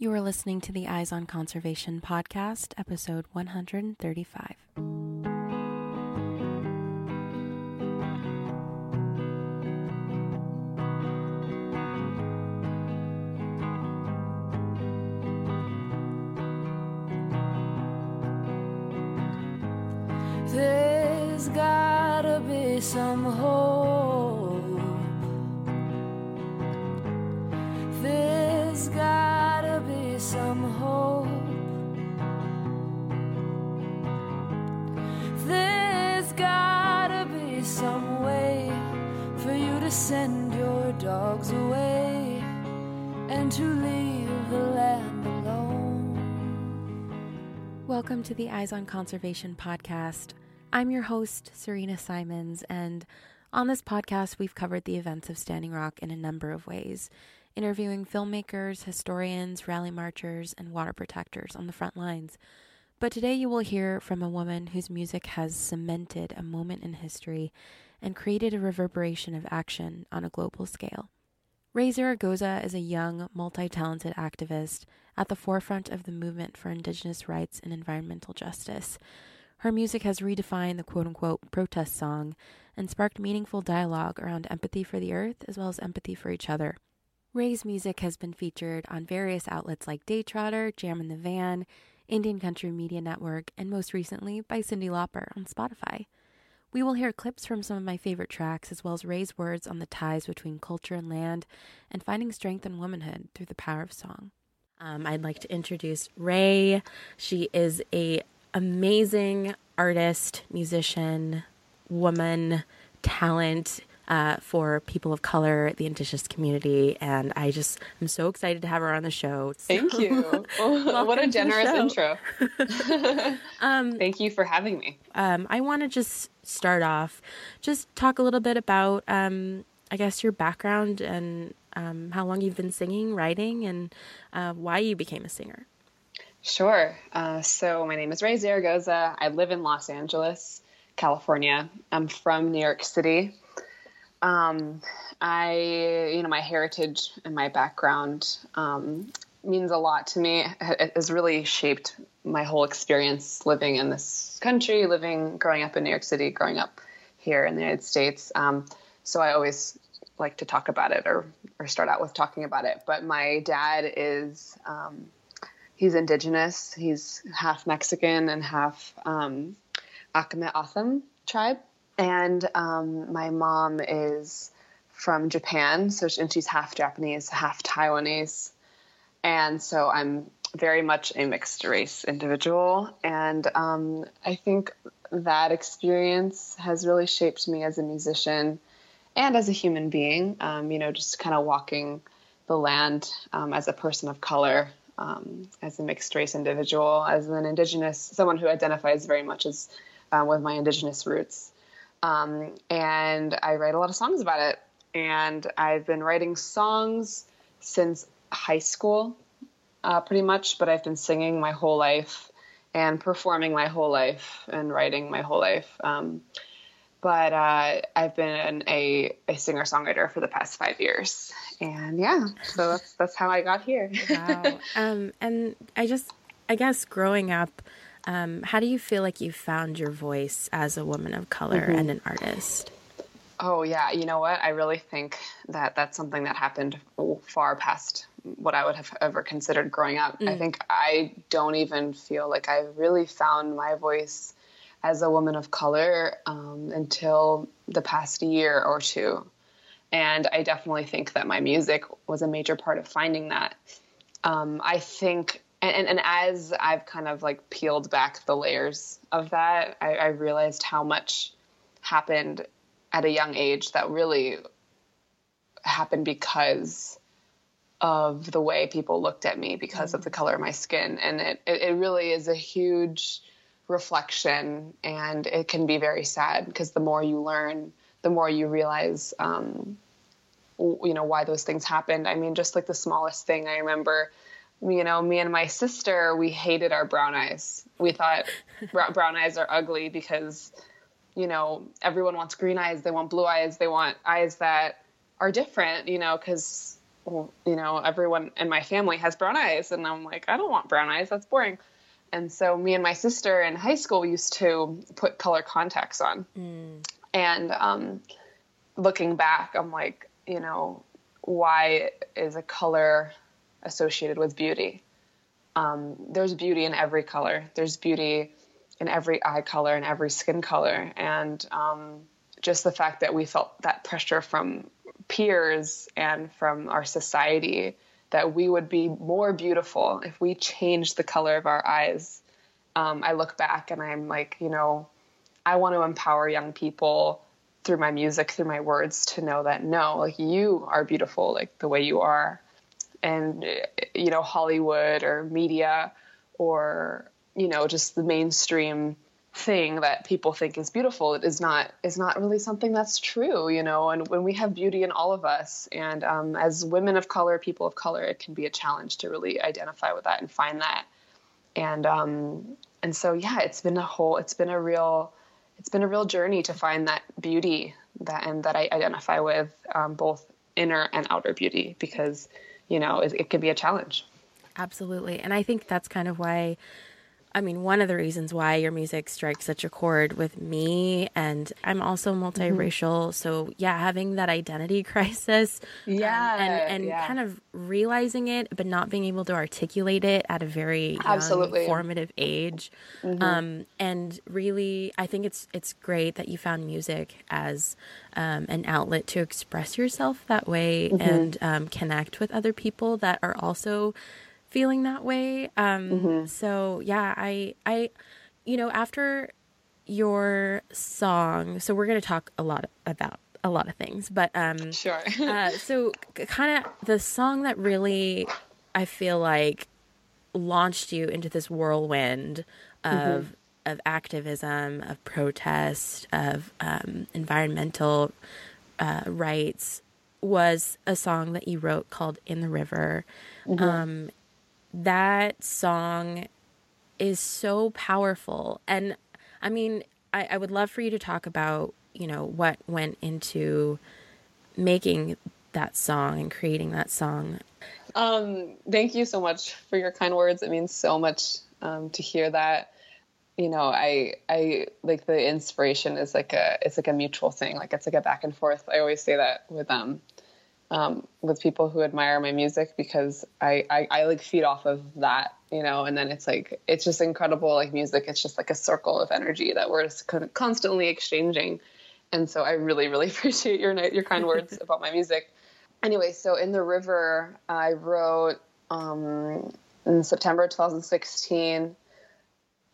You are listening to the Eyes on Conservation podcast, episode 135. There's gotta be some hope. Welcome to the Eyes on Conservation podcast. I'm your host, Serena Simons, and on this podcast, we've covered the events of Standing Rock in a number of ways, interviewing filmmakers, historians, rally marchers, and water protectors on the front lines. But today, you will hear from a woman whose music has cemented a moment in history and created a reverberation of action on a global scale. Raye Zaragoza is a young, multi talented activist at the forefront of the movement for Indigenous rights and environmental justice. Her music has redefined the quote unquote protest song and sparked meaningful dialogue around empathy for the earth as well as empathy for each other. Raye's music has been featured on various outlets like Daytrotter, Jam in the Van, Indian Country Media Network, and most recently by Cyndi Lauper on Spotify. We will hear clips from some of my favorite tracks, as well as Raye's words on the ties between culture and land and finding strength in womanhood through the power of song. Um, I'd like to introduce Raye. She is a amazing artist, musician, woman, talent uh, for people of color, the Indigenous community, and I just am so excited to have her on the show. Thank you. Oh, what a Welcome to the generous intro. Um, Thank you for having me. um, I want to just start off, just talk a little bit about, um, I guess, your background and um, how long you've been singing, writing, and uh, why you became a singer. Sure. Uh, so my name is Raye Zaragoza. I live in Los Angeles, California. I'm from New York City. Um, I, you know, my heritage and my background um, means a lot to me. It has really shaped my whole experience living in this country, living, growing up in New York City, growing up here in the United States. Um, so I always like to talk about it or, or start out with talking about it. But my dad is, um, he's indigenous. He's half Mexican and half um, O'odham tribe. And um, my mom is from Japan, so and she's half Japanese, half Taiwanese. And so I'm very much a mixed race individual. And um, I think that experience has really shaped me as a musician and as a human being, um, you know, just kind of walking the land um, as a person of color, um, as a mixed race individual, as an indigenous, someone who identifies very much as uh, with my indigenous roots. Um, and I write a lot of songs about it. And I've been writing songs since high school, uh, pretty much, but I've been singing my whole life and performing my whole life and writing my whole life. Um, but uh, I've been a, a singer songwriter for the past five years, and yeah, so that's that's how I got here. Wow. um, and I just, I guess, growing up, um, how do you feel like you found your voice as a woman of color and an artist? Oh yeah, you know what? I really think that that's something that happened far past what I would have ever considered growing up. I think I don't even feel like I really found my voice as a woman of color um, until the past year or two. And I definitely think that my music was a major part of finding that. Um, I think, and, and, and as I've kind of like peeled back the layers of that, I, I realized how much happened at a young age that really happened because of the way people looked at me because of the color of my skin. And it, it, it really is a huge reflection and it can be very sad because the more you learn the more you realize um, you know why those things happened. I mean just like the smallest thing i remember you know me and my sister we hated our brown eyes we thought brown eyes are ugly because you know everyone wants green eyes they want blue eyes they want eyes that are different you know because well, you know, everyone in my family has brown eyes. And I'm like, I don't want brown eyes. That's boring. And so me and my sister in high school used to put color contacts on. Mm. And um, looking back, I'm like, you know, why is a color associated with beauty? Um, there's beauty in every color. There's beauty in every eye color and every skin color. And um, just the fact that we felt that pressure from peers and from our society that we would be more beautiful if we changed the color of our eyes. Um, I look back and I'm like, you know, I want to empower young people through my music, through my words, to know that no, like you are beautiful, like the way you are. And, you know, Hollywood or media or, you know, just the mainstream thing that people think is beautiful it is not is not really something that's true you know? And when we have beauty in all of us and um, as women of color people of color it can be a challenge to really identify with that and find that. And um, and so yeah it's been a whole it's been a real it's been a real journey to find that beauty that and that I identify with um, both inner and outer beauty because you know it, it can be a challenge. Absolutely. And I think that's kind of why I mean, one of the reasons why your music strikes such a chord with me, and I'm also multiracial. Mm-hmm. So, yeah, having that identity crisis. Yeah. Um, and and yeah. kind of realizing it, but not being able to articulate it at a very young, Absolutely. formative age. Mm-hmm. Um, and really, I think it's, it's great that you found music as um, an outlet to express yourself that way mm-hmm. and um, connect with other people that are also feeling that way. Um, mm-hmm. So yeah, I, I, you know, after your song, so we're going to talk a lot about a lot of things, but um, sure. uh, so kind of the song that really I feel like launched you into this whirlwind of mm-hmm. of activism, of protest, of um, environmental uh, rights was a song that you wrote called "In the River." Mm-hmm. Um, that song is so powerful. And I mean, I, I would love for you to talk about, you know, what went into making that song and creating that song. Um, thank you so much for your kind words. It means so much um, to hear that. You know, I I like the inspiration is like a it's like a mutual thing. Like it's like a back and forth. I always say that with um um, with people who admire my music because I, I, I like feed off of that, you know, and then it's like, it's just incredible. Like music, it's just like a circle of energy that we're just constantly exchanging. And so I really, really appreciate your, your kind words about my music. Anyway, so in the river, I wrote um, in September 2016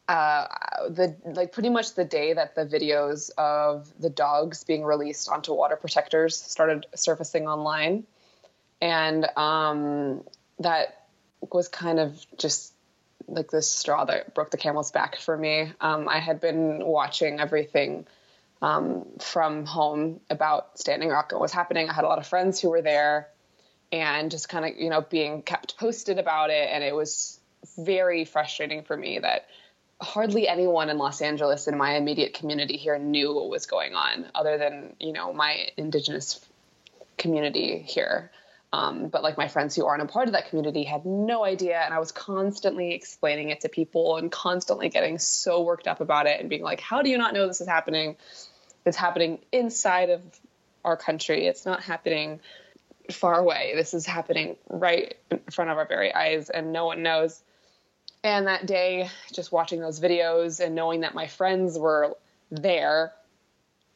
uh, the like pretty much the day that the videos of the dogs being released onto water protectors started surfacing online, and um, that was kind of just like this straw that broke the camel's back for me. Um, I had been watching everything um, from home about Standing Rock and what was happening. I had a lot of friends who were there, and just kind of you know being kept posted about it, and it was very frustrating for me that hardly anyone in Los Angeles in my immediate community here knew what was going on, other than you know my indigenous community here. Um, but like my friends who aren't a part of that community had no idea, and I was constantly explaining it to people and constantly getting so worked up about it and being like, "How do you not know this is happening? It's happening inside of our country. It's not happening." far away this is happening right in front of our very eyes and no one knows and that day, just watching those videos and knowing that my friends were there,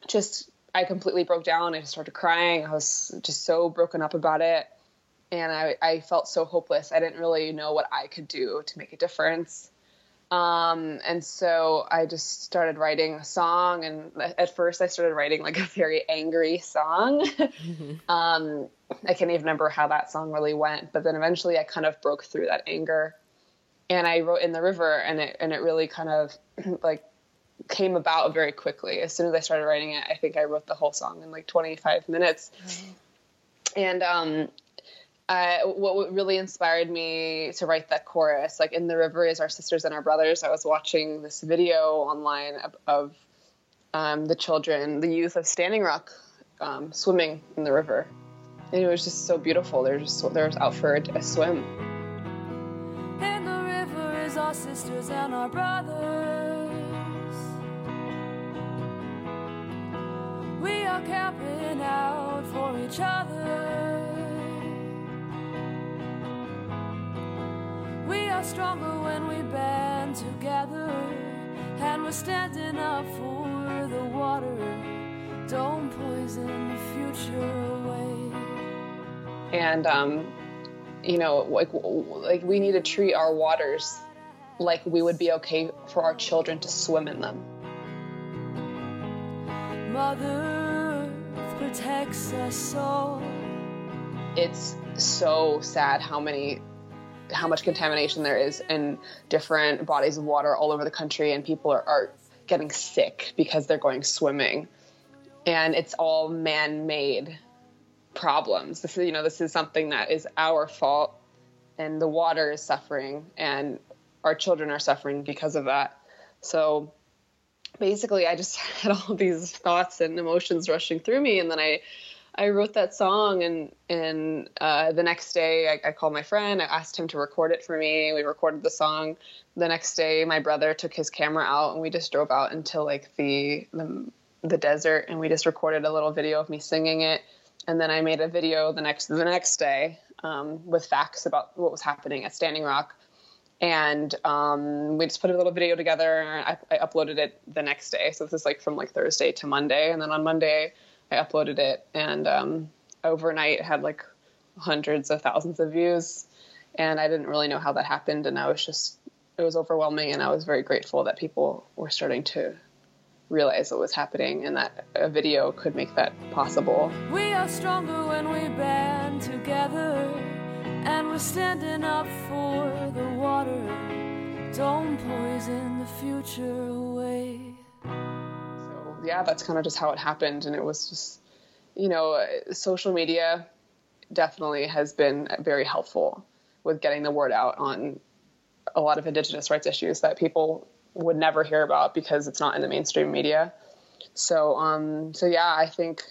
just I completely broke down. I just started crying. I was just so broken up about it. And I, I felt so hopeless. I didn't really know what I could do to make a difference. Um, and so I just started writing a song. And at first, I started writing like a very angry song. Mm-hmm. um, I can't even remember how that song really went. But then eventually, I kind of broke through that anger and I wrote in the river, and it and it really kind of like came about very quickly. As soon as I started writing it, I think I wrote the whole song in like 25 minutes. Mm-hmm. And um, I, what really inspired me to write that chorus, like in the river is our sisters and our brothers. I was watching this video online of, of um, the children, the youth of Standing Rock, um, swimming in the river, and it was just so beautiful. They're just they're out for a, a swim. Our sisters and our brothers. We are camping out for each other. We are stronger when we band together, and we're standing up for the water. Don't poison the future away. and um, you know, like like we need to treat our waters like we would be okay for our children to swim in them. Mother protects us all. It's so sad how many how much contamination there is in different bodies of water all over the country and people are, are getting sick because they're going swimming and it's all man-made problems this is you know this is something that is our fault and the water is suffering and our children are suffering because of that so basically i just had all these thoughts and emotions rushing through me and then i I wrote that song, and and uh, the next day I, I, called my friend. I asked him to record it for me. We recorded the song. The next day, my brother took his camera out, and we just drove out into like the the, the desert, and we just recorded a little video of me singing it. And then I made a video the next the next day um, with facts about what was happening at Standing Rock. And um, we just put a little video together. I, I uploaded it the next day. So this is like from like Thursday to Monday, and then on Monday I uploaded it, and um, overnight had like hundreds of thousands of views. And I didn't really know how that happened, and I was just it was overwhelming, and I was very grateful that people were starting to realize what was happening, and that a video could make that possible. We are stronger when we band together, and we're standing up for the water. Don't poison the future away yeah, that's kind of just how it happened. And it was just, you know, social media definitely has been very helpful with getting the word out on a lot of Indigenous rights issues that people would never hear about because it's not in the mainstream media. So, um, so yeah, I think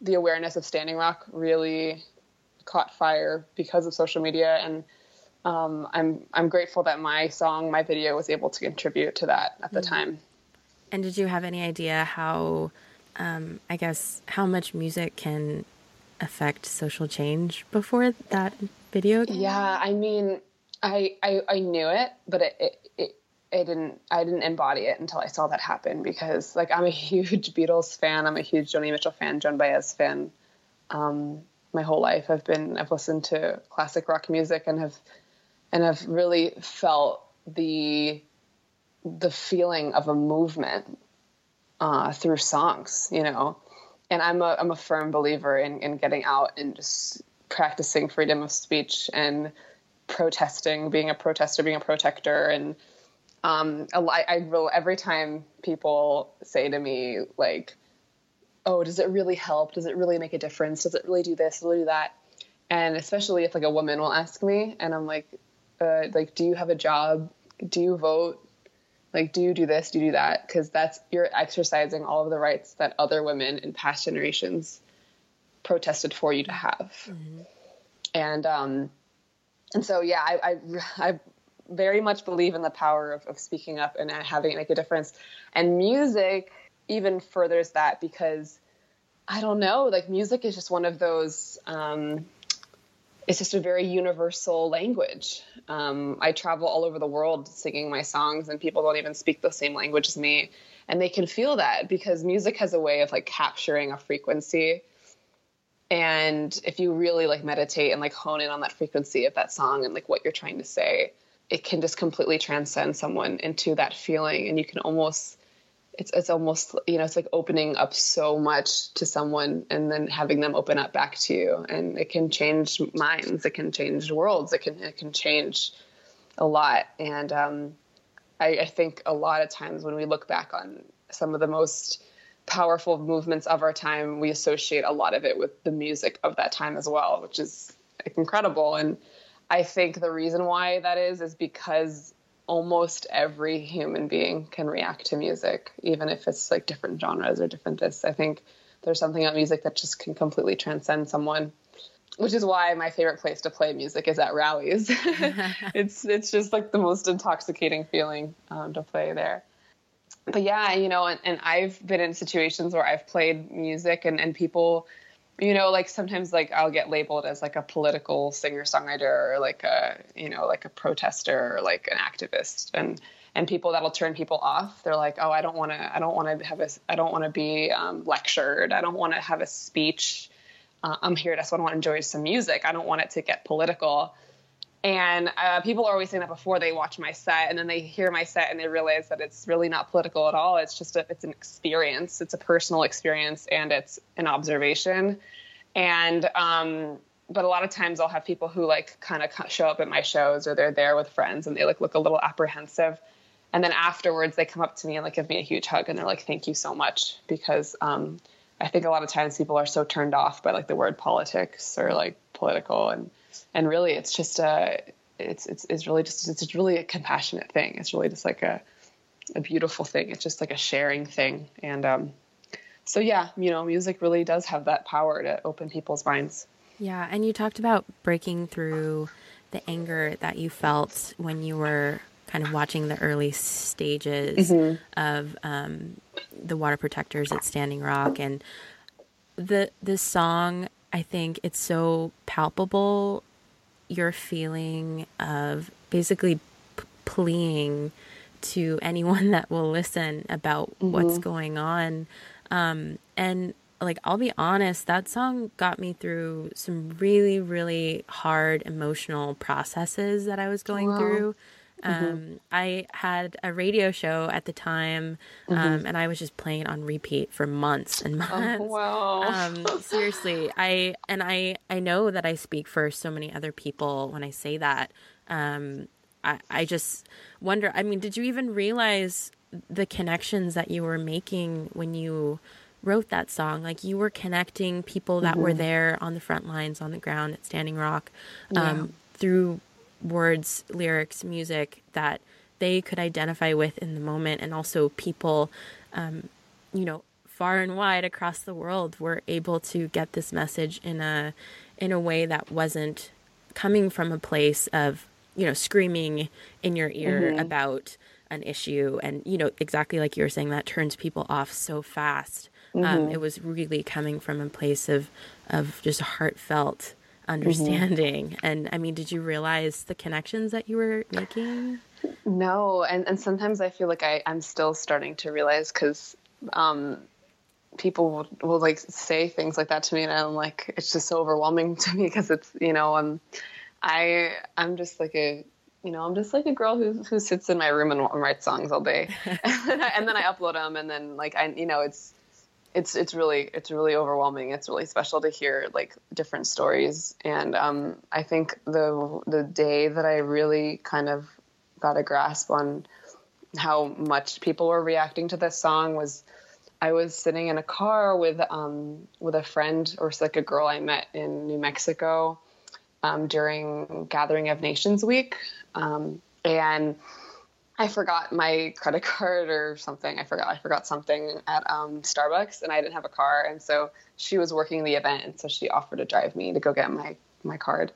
the awareness of Standing Rock really caught fire because of social media, and um, I'm I'm grateful that my song, my video, was able to contribute to that at the mm-hmm. time. And did you have any idea how, um, I guess, how much music can affect social change before that video? Yeah, I mean, I I, I knew it, but it, it, it it didn't I didn't embody it until I saw that happen because like I'm a huge Beatles fan, I'm a huge Joni Mitchell fan, Joan Baez fan. Um, my whole life I've been I've listened to classic rock music and have and have really felt the the feeling of a movement uh, through songs, you know. And I'm a I'm a firm believer in in getting out and just practicing freedom of speech and protesting, being a protester, being a protector, and um, I, I will every time people say to me like, "Oh, does it really help? Does it really make a difference? Does it really do this? Does it do that?" And especially if like a woman will ask me, and I'm like, uh, "Like, do you have a job? Do you vote? like do you do this do you do that because that's you're exercising all of the rights that other women in past generations protested for you to have mm-hmm. and um and so yeah I, I, I very much believe in the power of, of speaking up and having it make a difference and music even furthers that because i don't know like music is just one of those um it's just a very universal language. Um, I travel all over the world singing my songs, and people don't even speak the same language as me, and they can feel that because music has a way of like capturing a frequency. And if you really like meditate and like hone in on that frequency of that song and like what you're trying to say, it can just completely transcend someone into that feeling, and you can almost it's it's almost you know it's like opening up so much to someone and then having them open up back to you. And it can change minds. It can change worlds. It can it can change a lot. And um, I, I think a lot of times when we look back on some of the most powerful movements of our time we associate a lot of it with the music of that time as well which is incredible. And I think the reason why that is is because almost every human being can react to music, even if it's like different genres or different this. I think there's something about music that just can completely transcend someone which is why my favorite place to play music is at rallies. it's it's just like the most intoxicating feeling um, to play there. But yeah, you know, and, and I've been in situations where I've played music and, and people, you know, like sometimes like I'll get labeled as like a political singer songwriter or like a you know like a protester or like an activist and and people that'll turn people off. They're like, oh, I don't want to, I don't want to have a, I don't want to be um, lectured. I don't want to have a speech uh, I'm here. I want to enjoy some music. I don't want it to get political. And uh, people are always saying that before they watch my set, and then they hear my set and they realize that it's really not political at all. It's just a, it's an experience. It's a personal experience, and it's an observation. And um, but a lot of times I'll have people who like kind of show up at my shows, or they're there with friends, and they like look a little apprehensive. And then afterwards, they come up to me and like give me a huge hug, and they're like, "Thank you so much," because um, I think a lot of times people are so turned off by like the word politics or like political and and really it's just a it's it's it's really just it's really a compassionate thing. It's really just like a a beautiful thing. It's just like a sharing thing. And um so yeah, you know, music really does have that power to open people's minds. Yeah, and you talked about breaking through the anger that you felt when you were kind of watching the early stages mm-hmm. of um, the water protectors at Standing Rock, and the this song. I think it's so palpable. Your feeling of basically p- pleading to anyone that will listen about mm-hmm. what's going on, um, and like I'll be honest, that song got me through some really, really hard emotional processes that I was going wow. through. Mm-hmm. Um, I had a radio show at the time, um, mm-hmm. and I was just playing on repeat for months and oh, months. Oh, wow. Um, seriously, I and I I know that I speak for so many other people when I say that. Um, I I just wonder. I mean, did you even realize the connections that you were making when you? wrote that song like you were connecting people that mm-hmm. were there on the front lines on the ground at standing rock um, yeah. through words, lyrics, music that they could identify with in the moment, and also people, um, you know, far and wide across the world were able to get this message in a in a way that wasn't coming from a place of you know screaming in your ear mm-hmm. about an issue and you know exactly like you were saying that turns people off so fast um, mm-hmm. um, it was really coming from a place of of just heartfelt understanding. Mm-hmm. And I mean, did you realize the connections that you were making? No, and and sometimes I feel like I I'm still starting to realize because um, people will, will, like say things like that to me, and I'm like, it's just so overwhelming to me because it's you know um I I'm just like a you know, I'm just like a girl who who sits in my room and writes songs all day, and, then I, and then I upload them, and then like I, you know, it's it's it's really it's really overwhelming. It's really special to hear like different stories, and um, I think the the day that I really kind of got a grasp on how much people were reacting to this song was I was sitting in a car with um, with a friend or like a girl I met in New Mexico um, during Gathering of Nations Week, um, and I forgot my credit card or something. I forgot I forgot something at um, Starbucks, and I didn't have a car, and so she was working the event, and so she offered to drive me to go get my my card.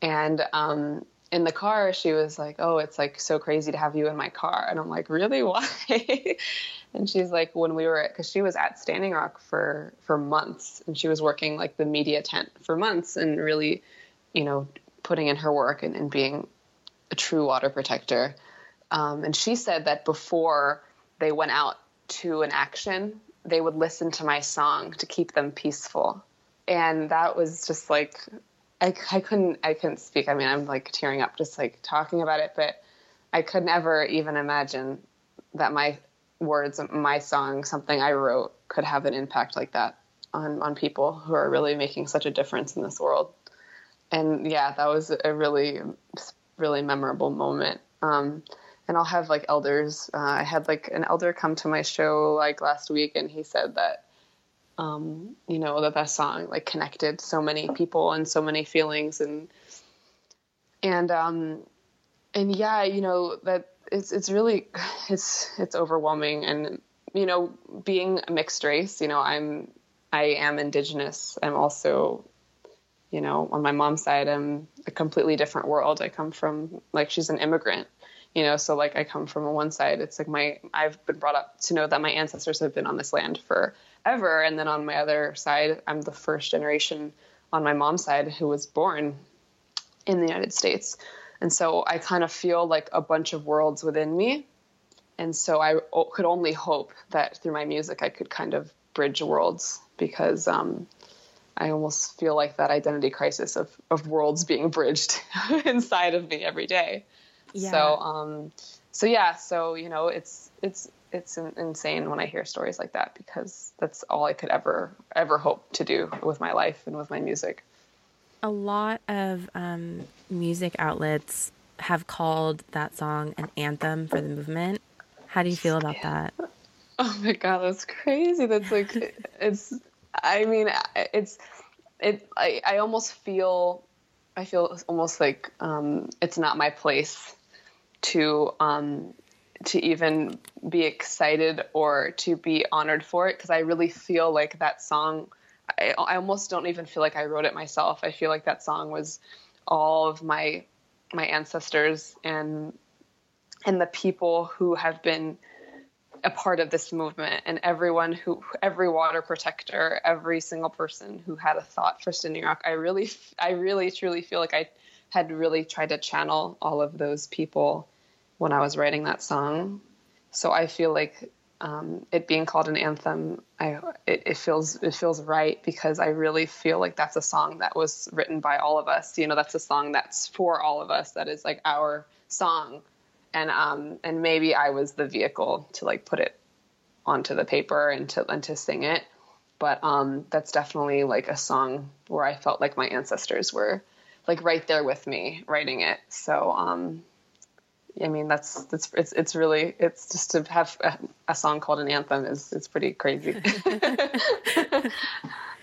And um, in the car, she was like, "Oh, it's like so crazy to have you in my car," and I'm like, "Really? Why?" and she's like, "When we were because she was at Standing Rock for for months, and she was working like the media tent for months, and really, you know, putting in her work and, and being a true water protector." Um, and she said that before they went out to an action, they would listen to my song to keep them peaceful. And that was just like, I, I couldn't, I couldn't speak. I mean, I'm like tearing up just like talking about it, but I could never even imagine that my words, my song, something I wrote could have an impact like that on, on people who are really making such a difference in this world. And yeah, that was a really, really memorable moment. Um, and I'll have like elders. Uh, I had like an elder come to my show like last week, and he said that, um, you know, that that song like connected so many people and so many feelings, and and um, and yeah, you know that it's it's really it's it's overwhelming, and you know, being a mixed race, you know, I'm I am indigenous. I'm also, you know, on my mom's side, I'm a completely different world. I come from like she's an immigrant, you know, so like I come from a one side. It's like my I've been brought up to know that my ancestors have been on this land forever, and then on my other side, I'm the first generation on my mom's side who was born in the United States. And so I kind of feel like a bunch of worlds within me. And so I could only hope that through my music I could kind of bridge worlds because um, I almost feel like that identity crisis of, of worlds being bridged inside of me every day. Yeah. So, um, so yeah, so, you know, it's, it's, it's insane when I hear stories like that because that's all I could ever, ever hope to do with my life and with my music a lot of um, music outlets have called that song an anthem for the movement. How do you feel about yeah. that? Oh my god, that's crazy. That's like it's. I mean, it's it. I I almost feel. I feel almost like um, it's not my place to um, to even be excited or to be honored for it because I really feel like that song I, I almost don't even feel like I wrote it myself. I feel like that song was all of my my ancestors and and the people who have been a part of this movement and everyone who every water protector every single person who had a thought for standing rock i really i really truly feel like i had really tried to channel all of those people when i was writing that song so i feel like um, it being called an anthem, I it, it, feels it feels right because I really feel like that's a song that was written by all of us. You know, that's a song that's for all of us. That is like our song, and um and maybe I was the vehicle to like put it onto the paper and to and to sing it. But um, that's definitely like a song where I felt like my ancestors were like right there with me writing it. So um, I mean, that's that's it's it's really it's just to have a, a song called an anthem is is pretty crazy.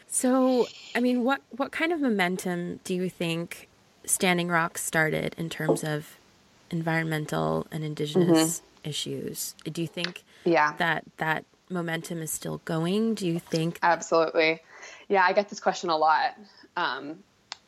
so, I mean, what what kind of momentum do you think Standing Rock started in terms of environmental and indigenous mm-hmm. issues? Do you think yeah. that that momentum is still going? Do you think Absolutely. Yeah, I get this question a lot. Um,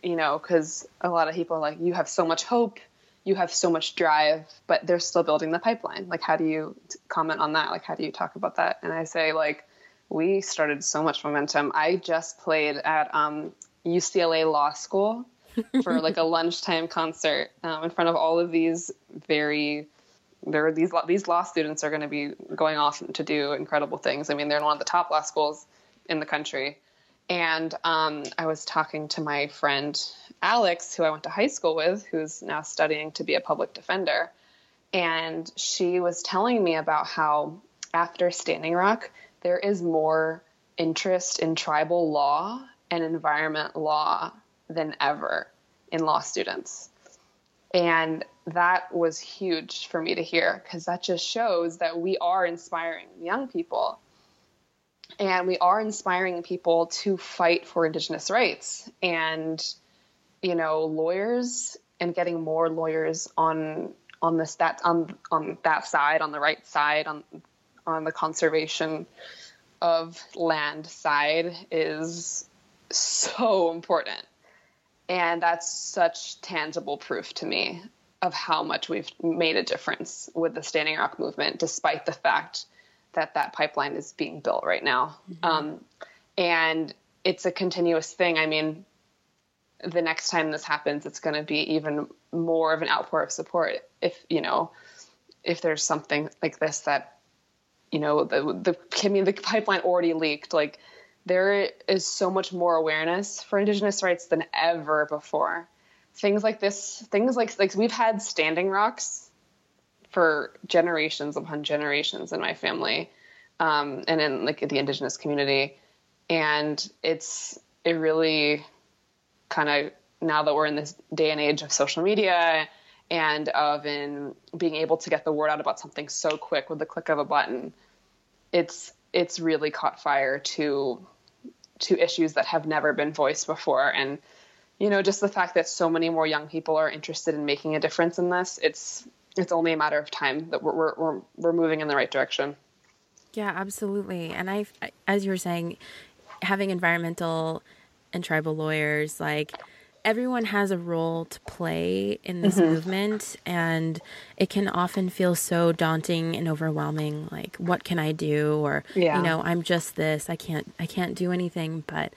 you know, cuz a lot of people are like you have so much hope you have so much drive, but they're still building the pipeline. Like, how do you comment on that? Like, how do you talk about that? And I say, like, we started so much momentum. I just played at um, UCLA Law School for like a lunchtime concert um, in front of all of these very there are these these law students are going to be going off to do incredible things. I mean, they're in one of the top law schools in the country. And um, I was talking to my friend Alex, who I went to high school with, who's now studying to be a public defender. And she was telling me about how after Standing Rock, there is more interest in tribal law and environment law than ever in law students. And that was huge for me to hear because that just shows that we are inspiring young people and we are inspiring people to fight for indigenous rights and you know lawyers and getting more lawyers on on this that on on that side on the right side on on the conservation of land side is so important. And that's such tangible proof to me of how much we've made a difference with the standing rock movement despite the fact that that pipeline is being built right now. Mm-hmm. Um, and it's a continuous thing. I mean, the next time this happens, it's going to be even more of an outpour of support. If you know, if there's something like this that, you know, the the I mean, the pipeline already leaked. Like, there is so much more awareness for Indigenous rights than ever before. Things like this, things like like we've had standing rocks for generations upon generations in my family um, and in like the indigenous community. And it's it really kind of now that we're in this day and age of social media and of in being able to get the word out about something so quick with the click of a button it's it's really caught fire to to issues that have never been voiced before. And you know just the fact that so many more young people are interested in making a difference in this it's it's only a matter of time that we're we're we're, moving in the right direction. Yeah, absolutely. And I, as you were saying, having environmental and tribal lawyers, like everyone has a role to play in this mm-hmm. movement and it can often feel so daunting and overwhelming like what can i do or yeah. you know i'm just this i can't i can't do anything but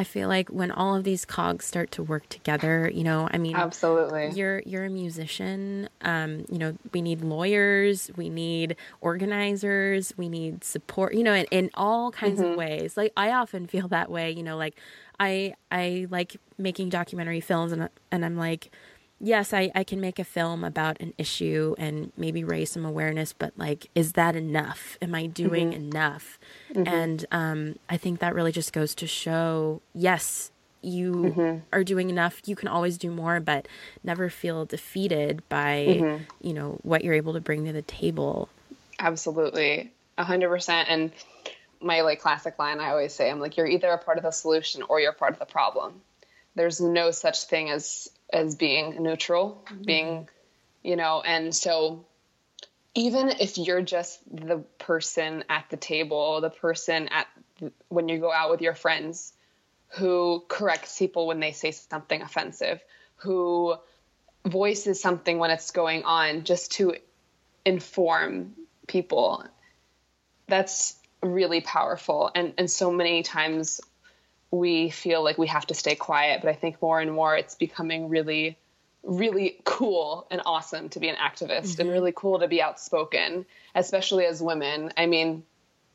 I feel like when all of these cogs start to work together, you know, I mean, absolutely, you're you're a musician. Um, you know, we need lawyers, we need organizers, we need support. You know, in, in all kinds mm-hmm. of ways. Like I often feel that way. You know, like I I like making documentary films, and and I'm like yes, I, I can make a film about an issue and maybe raise some awareness, but like, is that enough? Am I doing mm-hmm. enough? Mm-hmm. And um, I think that really just goes to show yes, you mm-hmm. are doing enough. You can always do more, but never feel defeated by, mm-hmm. you know, what you're able to bring to the table. Absolutely. A hundred percent. And my like classic line I always say, I'm like, you're either a part of the solution or you're part of the problem. There's no such thing as as being neutral, mm-hmm. being, you know, and so even if you're just the person at the table, the person at when you go out with your friends who corrects people when they say something offensive, who voices something when it's going on just to inform people. That's really powerful. And and so many times we feel like we have to stay quiet. But I think more and more it's becoming really, really cool and awesome to be an activist mm-hmm. and really cool to be outspoken, especially as women. I mean,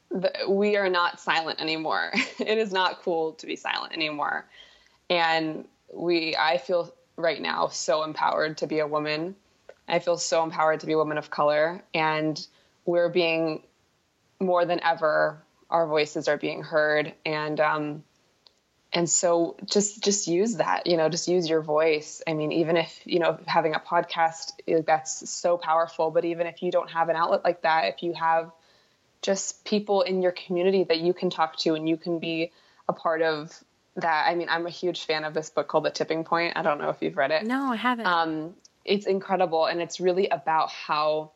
the, we are not silent anymore. it is not cool to be silent anymore. And we, I feel right now so empowered to be a woman. I feel so empowered to be a woman of color. And we're being more than ever, our voices are being heard. And, um, and so just just use that you know just use your voice. I mean even if you know having a podcast that's so powerful but even if you don't have an outlet like that if you have just people in your community that you can talk to and you can be a part of that i mean i'm a huge fan of this book called the tipping point. I don't know if you've read it. No i haven't. Um, it's incredible and it's really about how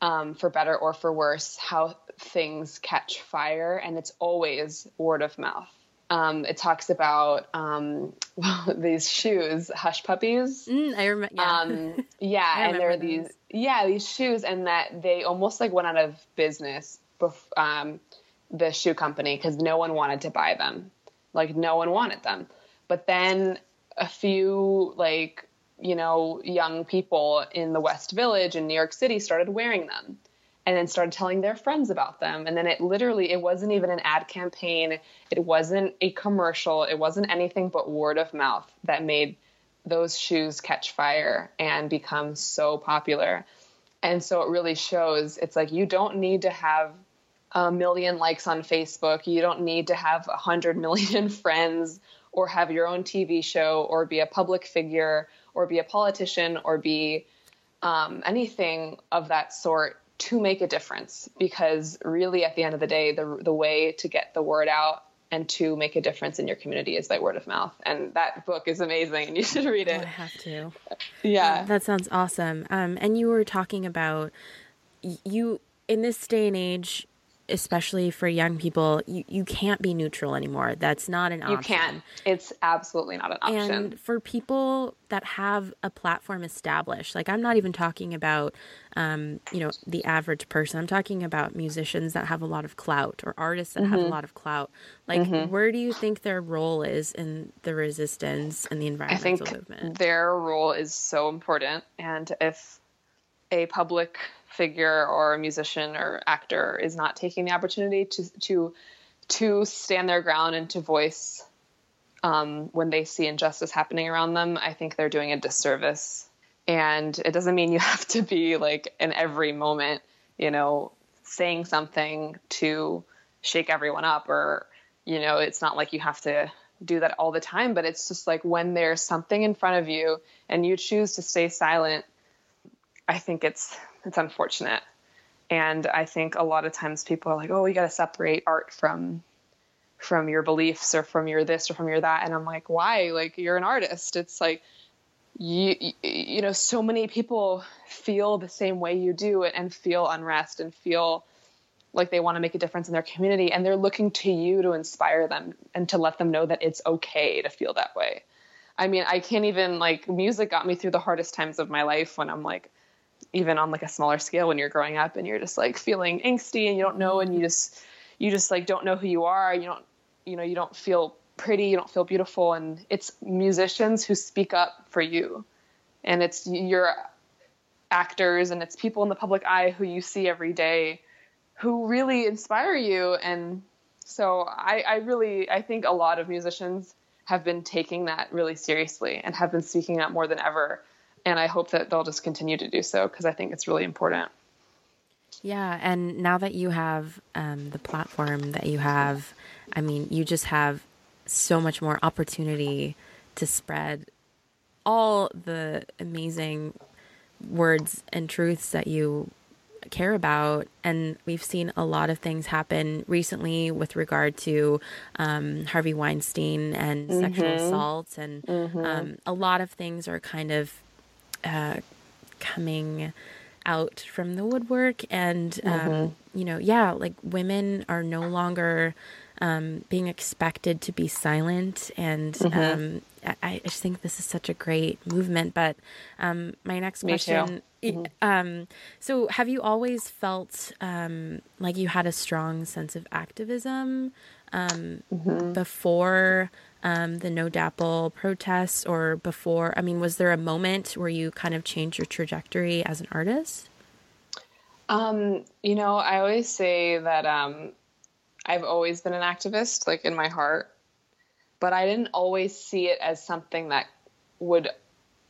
um, for better or for worse how things catch fire and it's always word of mouth um, it talks about um, well, these shoes, hush puppies. Mm, I remember. Yeah, um, yeah and there are these yeah these shoes, and that they almost like went out of business. Bef- um, the shoe company because no one wanted to buy them, like no one wanted them. But then a few like you know young people in the West Village in New York City started wearing them and then started telling their friends about them. And then it literally it wasn't even an ad campaign. It wasn't a commercial. It wasn't anything but word of mouth that made those shoes catch fire and become so popular. And so it really shows it's like you don't need to have a million likes on facebook. You don't need to have a hundred million friends or have your own tv show or be a public figure or be a politician or be um, anything of that sort to make a difference because really at the end of the day the the way to get the word out and to make a difference in your community is by word of mouth and that book is amazing and you should read it. Oh, I have to. Yeah. that sounds awesome. Um, and you were talking about you in this day and age especially for young people, you, you can't be neutral anymore. That's not an option. You can't. It's absolutely not an option. And for people that have a platform established, like I'm not even talking about, um, you know, the average person. I'm talking about musicians that have a lot of clout or artists that mm-hmm. have a mm-hmm. lot of clout. Like, mm-hmm. where do you think their role is in the resistance and the environmental I think movement? Their role is so important. And if a public figure or a musician or actor is not taking the opportunity to to to stand their ground and to voice um, when they see injustice happening around them, I think they're doing a disservice. And it doesn't mean you have to be like in every moment, you know, saying something to shake everyone up, or you know, it's not like you have to do that all the time. But it's just like when there's something in front of you and you choose to stay silent, I think it's it's unfortunate. And I think a lot of times people are like, "Oh, you got to separate art from from your beliefs or from your this or from your that." And I'm like, "Why? Like you're an artist. It's like you you know, so many people feel the same way you do and feel unrest and feel like they want to make a difference in their community and they're looking to you to inspire them and to let them know that it's okay to feel that way. I mean, I can't even like music got me through the hardest times of my life when I'm like even on like a smaller scale when you're growing up and you're just like feeling angsty and you don't know and you just you just like don't know who you are, you don't you know, you don't feel pretty, you don't feel beautiful and it's musicians who speak up for you. And it's your actors and it's people in the public eye who you see every day who really inspire you. And so I, I really i think a lot of musicians have been taking that really seriously and have been speaking up more than ever and i hope that they'll just continue to do so because i think it's really important yeah and now that you have um, the platform that you have i mean you just have so much more opportunity to spread all the amazing words and truths that you care about. And we've seen a lot of things happen recently with regard to um, Harvey Weinstein and mm-hmm. sexual assault. And mm-hmm. um, a lot of things are kind of uh, coming out from the woodwork. And, um, mm-hmm. you know, yeah, like women are no longer. Um, being expected to be silent and mm-hmm. um, I, just think this is such a great movement. But um, my next Me question. Mm-hmm. Um, so, have you always felt um, like you had a strong sense of activism um, mm-hmm. before um, the No DAPL protests, or before? I mean, was there a moment where you kind of changed your trajectory as an artist? Um, you know, I always say that I've always been an activist, like in my heart but I didn't always see it as something that would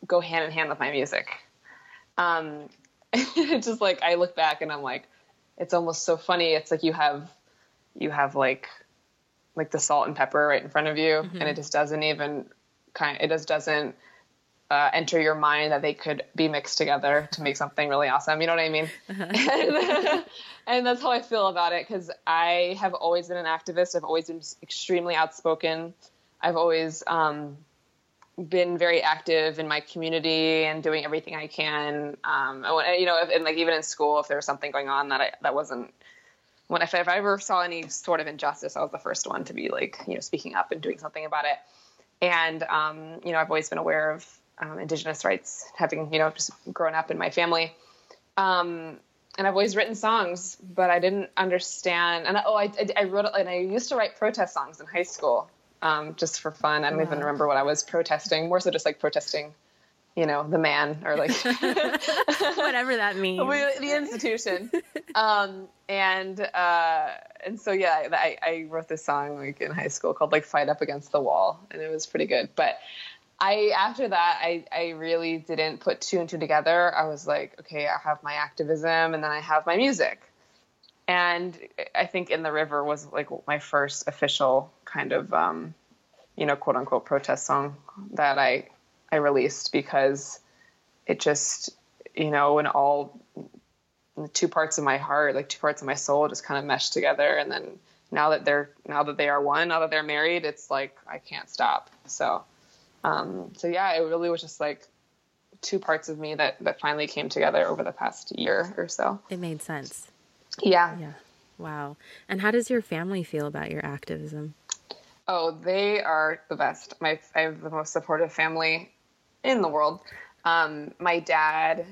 go hand in hand with my music. Um, just like I look back and I'm like, it's almost so funny. It's like you have, you have like, like the salt and pepper right in front of you, mm-hmm. and it just doesn't even kind. Of, it just doesn't uh, enter your mind that they could be mixed together to make something really awesome. You know what I mean? Uh-huh. and, and that's how I feel about it because I have always been an activist. I've always been extremely outspoken. I've always um, been very active in my community and doing everything I can. Um, and, you know, and like even in school, if there was something going on that I, that wasn't when if, if I ever saw any sort of injustice, I was the first one to be like, you know, speaking up and doing something about it. And um, you know, I've always been aware of um, Indigenous rights, having you know just grown up in my family. Um, and I've always written songs, but I didn't understand. And oh, I, I wrote and I used to write protest songs in high school um, just for fun. I don't even remember what I was protesting. More so, just like protesting, you know, the man or like whatever that means, the institution. Um, and uh, and so yeah, I, I wrote this song like in high school called like "Fight Up Against the Wall," and it was pretty good. But I after that, I I really didn't put two and two together. I was like, okay, I have my activism, and then I have my music and I think in the river was like my first official kind of um, you know quote unquote protest song that I I released because it just you know when all two parts of my heart like two parts of my soul just kind of meshed together and then now that they're now that they are one now that they're married it's like I can't stop so um, so yeah it really was just like two parts of me that that finally came together over the past year or so it made sense yeah. Yeah. Wow. And how does your family feel about your activism? Oh, they are the best. My I have the most supportive family in the world. Um, my dad,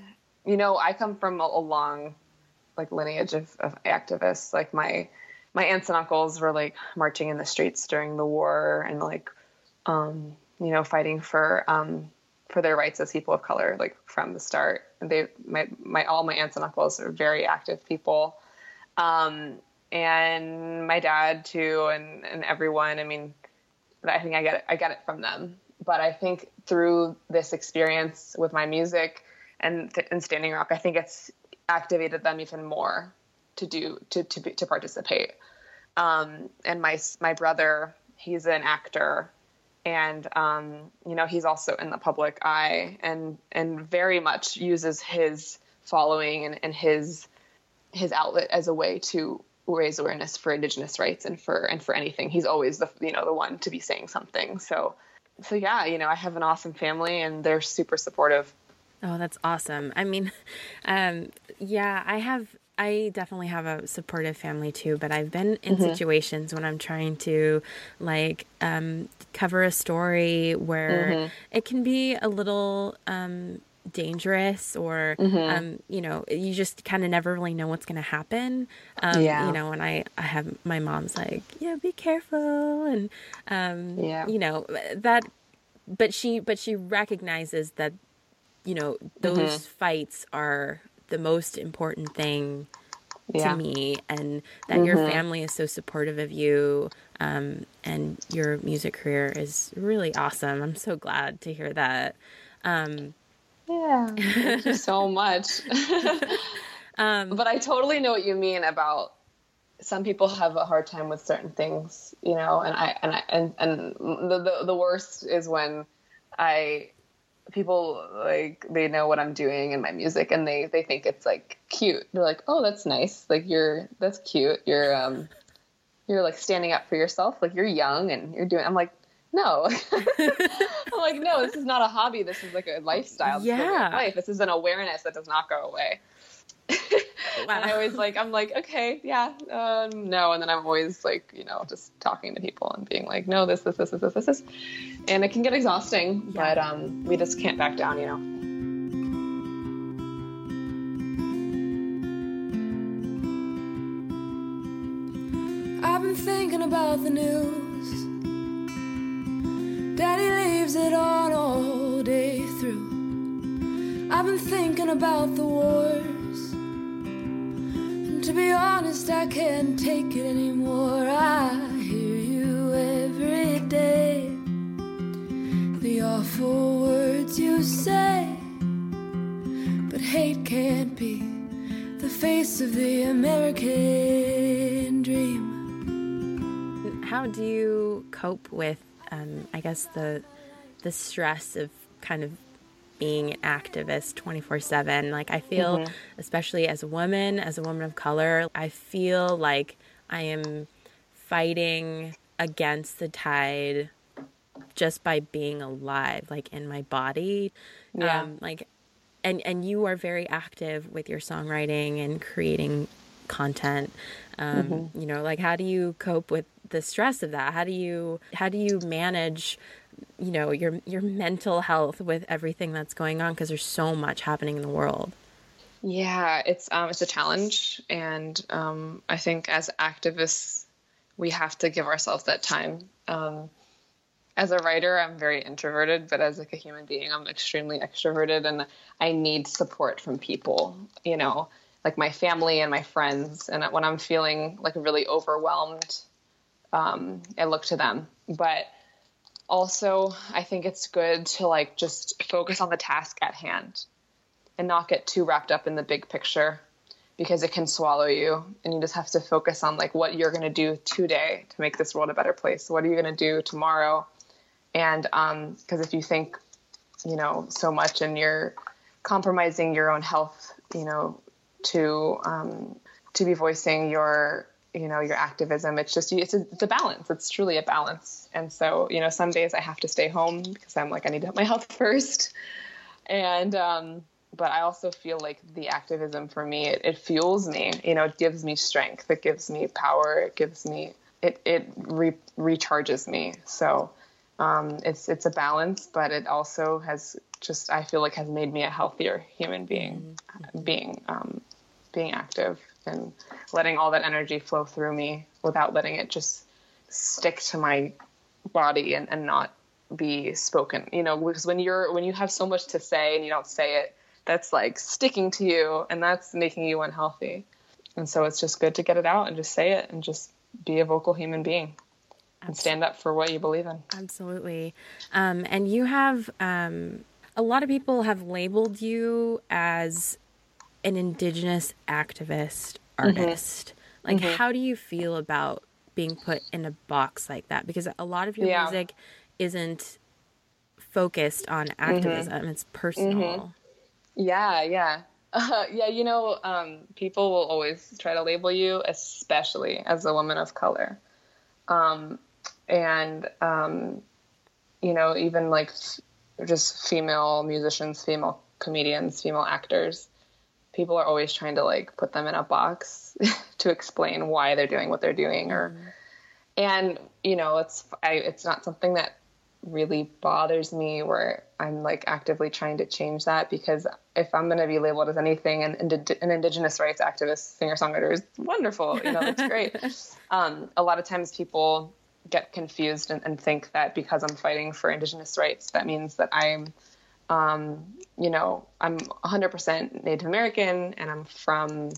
you know, I come from a, a long like lineage of, of, activists. Like my my aunts and uncles were like marching in the streets during the war and like um, you know fighting for um, for their rights as people of color like from the start. And they my my all my aunts and uncles are very active people. Um, and my dad too, and, and everyone. I mean, I think I get it, I get it from them. But I think through this experience with my music and, and Standing Rock, I think it's activated them even more to do to to, to participate. Um, and my my brother, he's an actor, and um, you know he's also in the public eye, and and very much uses his following and, and his his outlet as a way to raise awareness for indigenous rights and for and for anything he's always the you know the one to be saying something so so yeah you know i have an awesome family and they're super supportive oh that's awesome i mean um yeah i have I definitely have a supportive family too, but I've been in mm-hmm. situations when I'm trying to like um, cover a story where mm-hmm. it can be a little um, dangerous or mm-hmm. um, you know you just kind of never really know what's going to happen um, yeah. you know and I, I have my mom's like yeah be careful and um, yeah. you know that but she but she recognizes that you know those mm-hmm. fights are the most important thing yeah. to me and that mm-hmm. your family is so supportive of you um, and your music career is really awesome i'm so glad to hear that um, yeah thank you so much um, but i totally know what you mean about some people have a hard time with certain things you know and i and i and, and the, the the worst is when i people like they know what I'm doing in my music and they they think it's like cute. They're like, "Oh, that's nice. Like you're that's cute. You're um you're like standing up for yourself. Like you're young and you're doing." I'm like, "No." I'm like, "No, this is not a hobby. This is like a lifestyle. This yeah. life. This is an awareness that does not go away." wow. And I always like, I'm like, okay, yeah, um, no. And then I'm always like, you know, just talking to people and being like, no, this, this, this, this, this, this. And it can get exhausting, yeah. but um, we just can't back down, you know. I've been thinking about the news. Daddy leaves it on all day through. I've been thinking about the wars. And to be honest, I can't take it anymore. I hear you every day. The awful words you say. But hate can't be the face of the American dream. How do you cope with, um, I guess, the the stress of kind of being an activist 24 7. Like, I feel, mm-hmm. especially as a woman, as a woman of color, I feel like I am fighting against the tide just by being alive, like in my body. Yeah. Um, like, and, and you are very active with your songwriting and creating content. Um, mm-hmm. You know, like, how do you cope with the stress of that? How do you, how do you manage you know your your mental health with everything that's going on? Because there's so much happening in the world. Yeah it's um it's a challenge. And um i think as activists we have to give ourselves that time. Um as a writer i'm very introverted but as like a human being i'm extremely extroverted and i need support from people you know like my family and my friends. And when i'm feeling like really overwhelmed um, i look to them. But also i think it's good to like just focus on the task at hand and not get too wrapped up in the big picture because it can swallow you. And you just have to focus on like what you're going to do today to make this world a better place. What are you going to do tomorrow? And um because if you think you know so much and you're compromising your own health you know to um to be voicing your you know your activism. It's just it's a, it's a balance. It's truly a balance. And so you know some days i have to stay home because i'm like i need to have my health first. And um but i also feel like the activism for me it, it fuels me you know it gives me strength. It gives me power. It gives me it it re- recharges me. So um, it's it's a balance, but it also has just I feel like has made me a healthier human being, mm-hmm. being um, being active and letting all that energy flow through me without letting it just stick to my body and, and not be spoken. You know because when you're when you have so much to say and you don't say it that's like sticking to you and that's making you unhealthy. And so it's just good to get it out and just say it and just be a vocal human being and stand up for what you believe in. Absolutely. Um, and you have um, a lot of people have labeled you as an indigenous activist mm-hmm. artist. Mm-hmm. Like, mm-hmm. how do you feel about being put in a box like that? Because a lot of your yeah. music isn't focused on mm-hmm. activism; mm-hmm. it's personal. Yeah, yeah. Uh, yeah, you know, um, people will always try to label you, especially as a woman of color. Um, and, um, you know, even like f- just female musicians, female comedians, female actors people are always trying to like put them in a box to explain why they're doing what they're doing or mm-hmm. and you know it's I, it's not something that really bothers me where I'm like actively trying to change that because if I'm going to be labeled as anything an, an indigenous rights activist singer songwriter is wonderful you know that's great um, a lot of times people get confused and, and, think that because I'm fighting for indigenous rights that means that I'm um, you know, I'm 100% Native American and I'm from,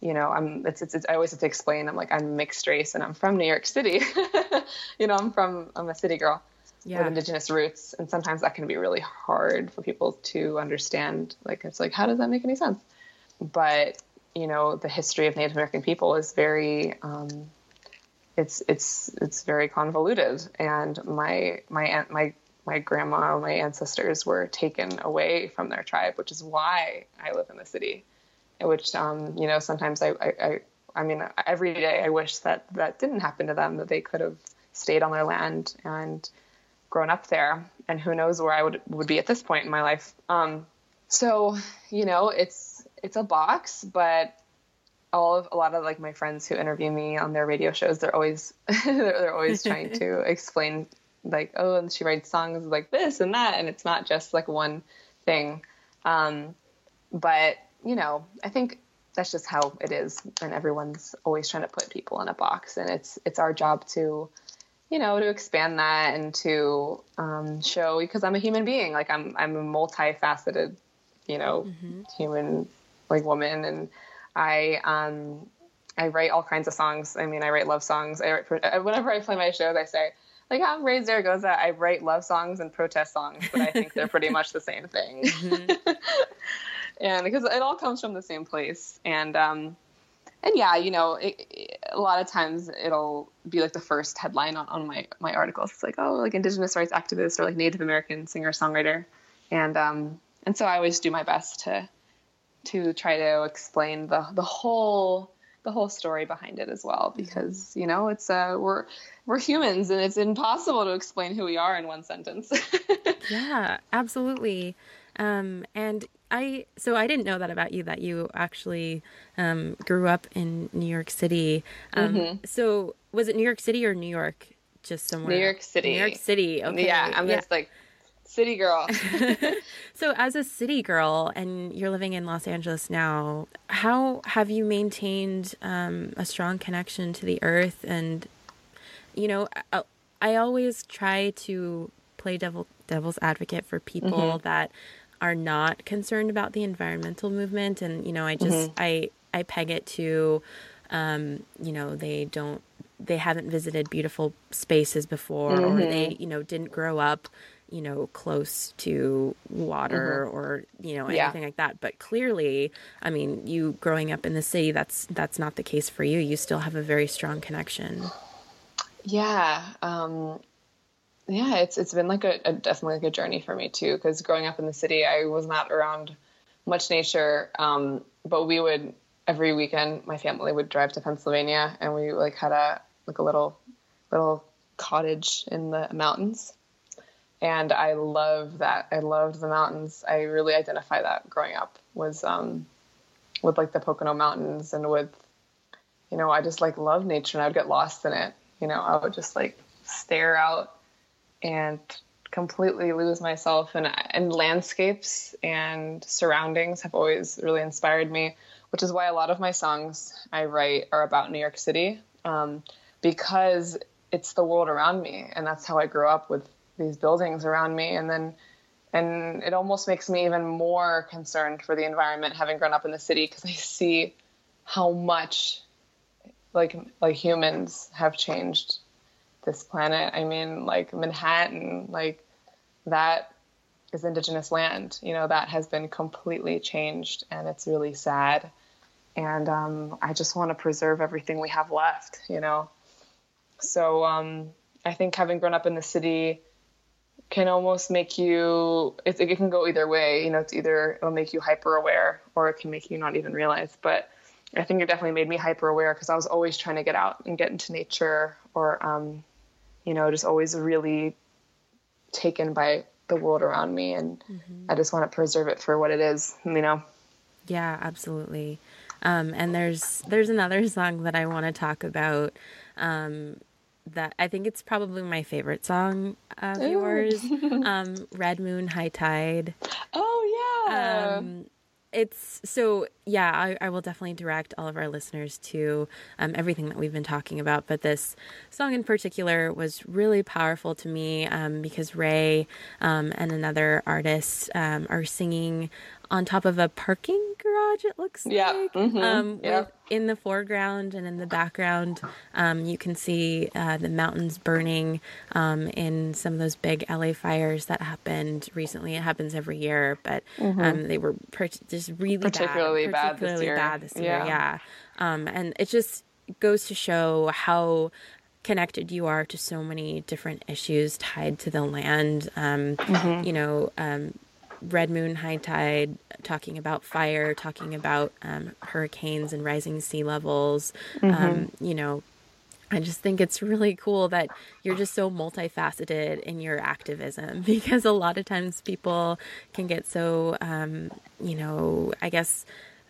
you know, I'm, it's, it's, it's, I always have to explain, I'm like, I'm mixed race and I'm from New York City. you know, I'm from, I'm a city girl yeah. with indigenous roots. And sometimes that can be really hard for people to understand. Like, it's like, how does that make any sense? But, you know, the history of Native American people is very, um, it's, it's, it's very convoluted. And my, my aunt, my my grandma, my ancestors were taken away from their tribe, which is why I live in the city. Which, um, you know, sometimes I, I, I, I mean, every day I wish that that didn't happen to them, that they could have stayed on their land and grown up there. And who knows where I would would be at this point in my life. Um, so, you know, it's it's a box, but all of a lot of like my friends who interview me on their radio shows, they're always they're, they're always trying to explain like oh and she writes songs like this and that and it's not just like one thing. Um, but you know i think that's just how it is and everyone's always trying to put people in a box and it's it's our job to you know to expand that and to um, show because i'm a human being like i'm i'm a multifaceted you know mm-hmm. human like woman and i um i write all kinds of songs. I mean i write love songs. I write whenever i play my shows i say like I'm Raye Zaragoza. I write love songs and protest songs, but I think they're pretty much the same thing. Mm-hmm. and because it all comes from the same place, and um, and yeah, you know, it, it, a lot of times it'll be like the first headline on, on my my articles. It's like oh, like Indigenous rights activist or like Native American singer songwriter, and um, and so I always do my best to to try to explain the the whole the whole story behind it as well because you know it's uh we're we're humans and it's impossible to explain who we are in one sentence. Yeah absolutely. Um and i so i didn't know that about you that you actually um grew up in new york city. Um mm-hmm. so was it new york city or new york just somewhere? New york city. New york city okay yeah i'm yeah. just like city girl. so, as a city girl, and you're living in Los Angeles now, how have you maintained um, a strong connection to the earth? And, you know, I, I always try to play devil devil's advocate for people mm-hmm. that are not concerned about the environmental movement, and you know, I just mm-hmm. I I peg it to, um, you know, they don't they haven't visited beautiful spaces before mm-hmm. or they you know didn't grow up you know, close to water mm-hmm. or, you know, anything yeah. like that. But clearly, I mean, you growing up in the city, that's that's not the case for you. You still have a very strong connection. Yeah. Um yeah, it's it's been like a, a definitely like a journey for me too. Because growing up in the city, I was not around much nature. Um, but we would every weekend, my family would drive to Pennsylvania, and we like had a like a little little cottage in the mountains and I love that. I loved the mountains. I really identify that growing up was um, with like the Pocono Mountains and with, you know, I just like love nature and I would get lost in it. You know, I would just like stare out and completely lose myself and and landscapes and surroundings have always really inspired me, which is why a lot of my songs I write are about New York City um, because it's the world around me and that's how I grew up with these buildings around me and then and it almost makes me even more concerned for the environment having grown up in the city because I see how much like like humans have changed this planet. I mean, like Manhattan, like that is indigenous land. You know, that has been completely changed and it's really sad. And um, I just want to preserve everything we have left, you know. So um, I think having grown up in the city can almost make you it, it can go either way you know it's either it'll make you hyper aware or it can make you not even realize but i think it definitely made me hyper aware because i was always trying to get out and get into nature or um, you know just always really taken by the world around me and mm-hmm. i just want to preserve it for what it is you know Yeah, absolutely. Um, and there's there's another song that I want to talk about. Um, that I think it's probably my favorite song of Ooh. yours. um, Red Moon, High Tide. Oh yeah. Um, it's so yeah I, I, will definitely direct all of our listeners to um, everything that we've been talking about but this song in particular was really powerful to me um, because ray um, and another artist um, are singing on top of a parking garage it looks yeah. like mm-hmm. um, yeah. in the foreground and in the background um, you can see uh, the mountains burning um, in some of those big la fires that happened recently it happens every year but mm-hmm. Um, they were per- just really particularly bad, particularly bad this year, bad this year yeah, yeah. Um, and it just goes to show how connected you are to so many different issues tied to the land. Um, mm-hmm. You know, um, Red Moon, High Tide, talking about fire, talking about um, hurricanes and rising sea levels. Mm-hmm. Um, you know, I just think it's really cool that you're just so multifaceted in your activism because a lot of times people can get so, um, you know, I guess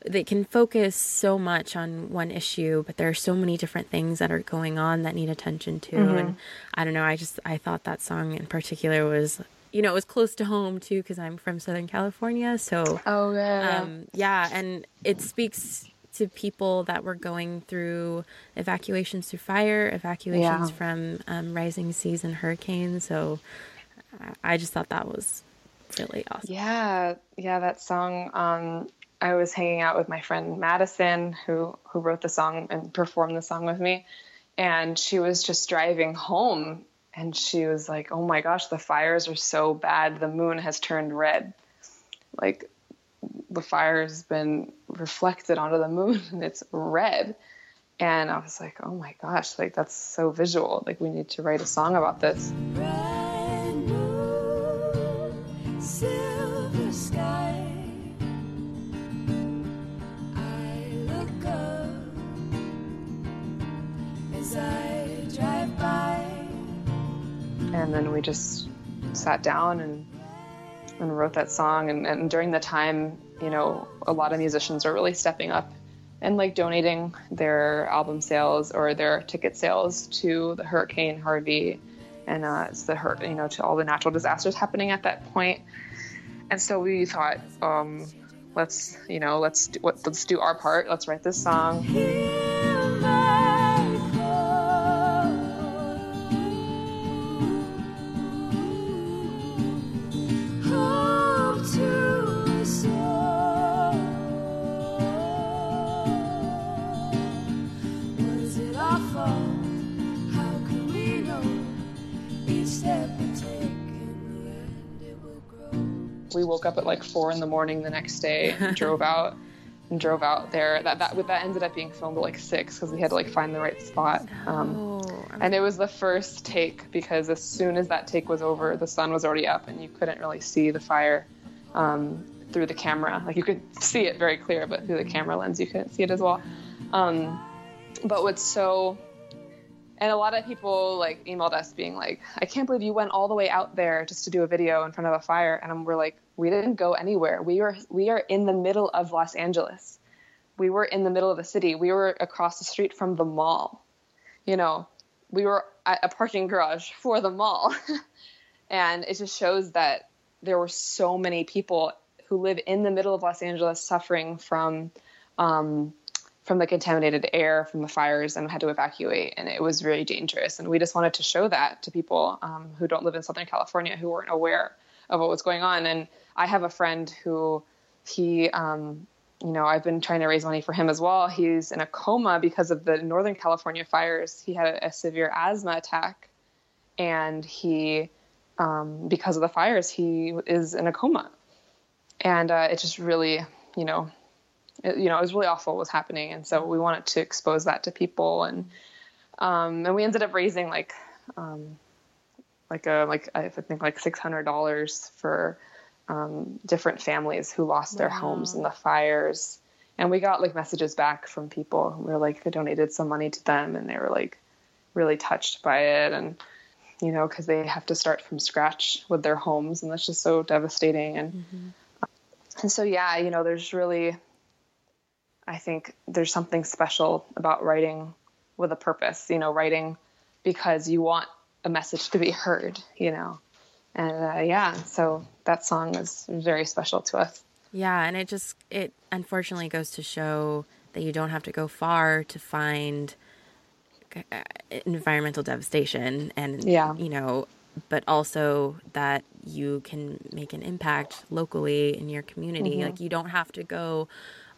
they can focus so much on one issue, but there are so many different things that are going on that need attention to. Mm-hmm. And I don't know, I just, I thought that song in particular was you know, it was close to home too because I'm from Southern California. So, oh yeah, um, yeah, and it speaks to people that were going through evacuations through fire, evacuations yeah. from um, rising seas and hurricanes. So, I just thought that was really awesome. Yeah, yeah, that song. Um, I was hanging out with my friend Madison, who who wrote the song and performed the song with me, and she was just driving home and she was like, "Oh my gosh, the fires are so bad. The moon has turned red. Like the fire has been reflected onto the moon and it's red." And I was like, "Oh my gosh, like that's so visual. Like we need to write a song about this." And then we just sat down and and wrote that song. And, and during the time you know a lot of musicians are really stepping up and like donating their album sales or their ticket sales to the hurricane harvey. And uh, it's the hurt you know to all the natural disasters happening at that point. And so we thought um, let's you know let's do, let's do our part. Let's write this song we woke up at like four in the morning the next day and drove out and drove out there. That that that ended up being filmed at like six because we had to like find the right spot. Um, oh, and it was the first take because as soon as that take was over, the sun was already up and you couldn't really see the fire um, through the camera. Like you could see it very clear, but through the camera lens you couldn't see it as well. Um, but what's so and a lot of people like emailed us being like, I can't believe you went all the way out there just to do a video in front of a fire. And we're like, we didn't go anywhere. We were we are in the middle of Los Angeles. We were in the middle of the city. We were across the street from the mall. You know, we were at a parking garage for the mall. and it just shows that there were so many people who live in the middle of Los Angeles suffering from um, from the contaminated air from the fires and had to evacuate and it was really dangerous and we just wanted to show that to people um, who don't live in southern california who weren't aware of what was going on and I have a friend who he, um, you know, I've been trying to raise money for him as well. He's in a coma because of the Northern California fires. He had a, severe asthma attack, and he, um, because of the fires, he is in a coma. And uh, it just really, you know, it, you know, it was really awful what was happening, and so we wanted to expose that to people, and um, and we ended up raising like, um, like a like I think like six hundred dollars for um, different families who lost wow. their homes in the fires. And we got like messages back from people who were like, they donated some money to them and they were like really touched by it. And, you know, because they have to start from scratch with their homes and that's just so devastating. And, mm-hmm. and so, yeah, you know, there's really, I think there's something special about writing with a purpose, you know, writing because you want a message to be heard, you know. And uh, yeah, so that song is very special to us. Yeah, and it just it unfortunately goes to show that you don't have to go far to find uh, environmental devastation and Yeah. you know but also that you can make an impact locally in your community Mm-hmm. like you don't have to go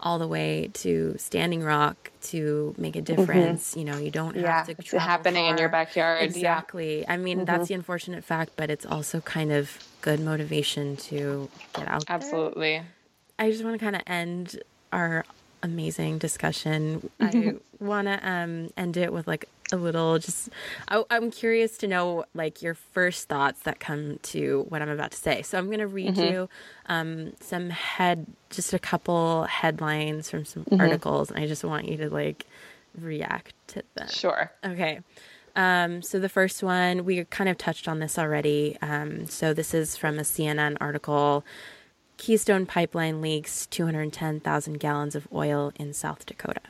all the way to standing rock to make a difference you know you don't Mm-hmm. Yeah, have to it's happening in your far. backyard, yeah. Mm-hmm. exactly i mean that's the unfortunate fact but it's also kind of good motivation to get out there. Absolutely. I just want to kind of end our amazing discussion. I want to um, end it with like a little just. I, I'm curious to know like your first thoughts that come to what I'm about to say. So I'm going to read you um, some head, just a couple headlines from some articles, and I just want you to like react to them. Sure. Okay. Um, so the first one, we kind of touched on this already. Um, so this is from a CNN article. Keystone Pipeline leaks 210,000 gallons of oil in South Dakota.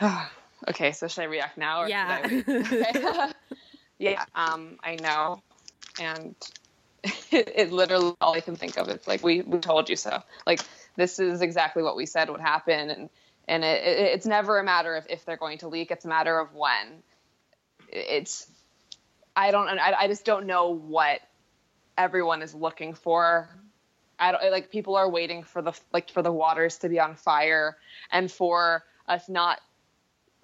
Okay, so should I react now? Or Yeah. I- yeah, um, I know. And it, it literally all I can think of is like we, we told you so. Like this is exactly what we said would happen and and it, it, it's never a matter of if they're going to leak, it's a matter of when. It's I don't I, I just don't know what everyone is looking for. I don't like people are waiting for the like for the waters to be on fire and for us not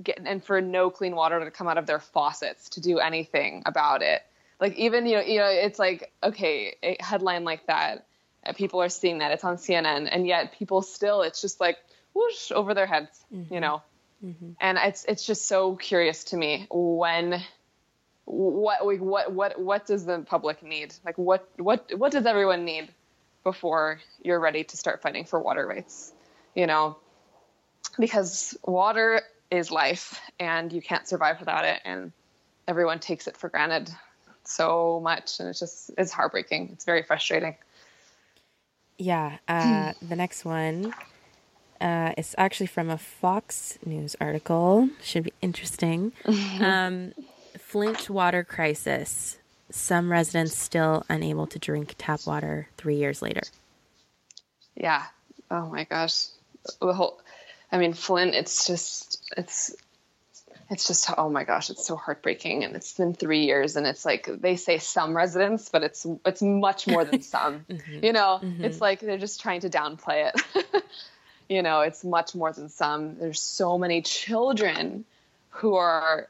get and for no clean water to come out of their faucets to do anything about it. Like even you know you know it's like okay a headline like that uh, people are seeing that. It's on CNN and yet people still it's just like whoosh over their heads you know? And it's it's just so curious to me when what like, what what what does the public need? Like what what what does everyone need before you're ready to start fighting for water rights you know? Because water is life and you can't survive without it and everyone takes it for granted so much and it's just it's heartbreaking it's very frustrating Yeah. Uh, the next one uh, is actually from a Fox News article. Should be interesting. um, Flint water crisis. Some residents still unable to drink tap water three years later. yeah oh my gosh the whole i mean flint it's just it's it's just oh my gosh it's so heartbreaking. And it's been three years and it's like they say some residents but it's it's much more than some mm-hmm. you know? Mm-hmm. It's like they're just trying to downplay it. You know it's much more than some. There's so many children who are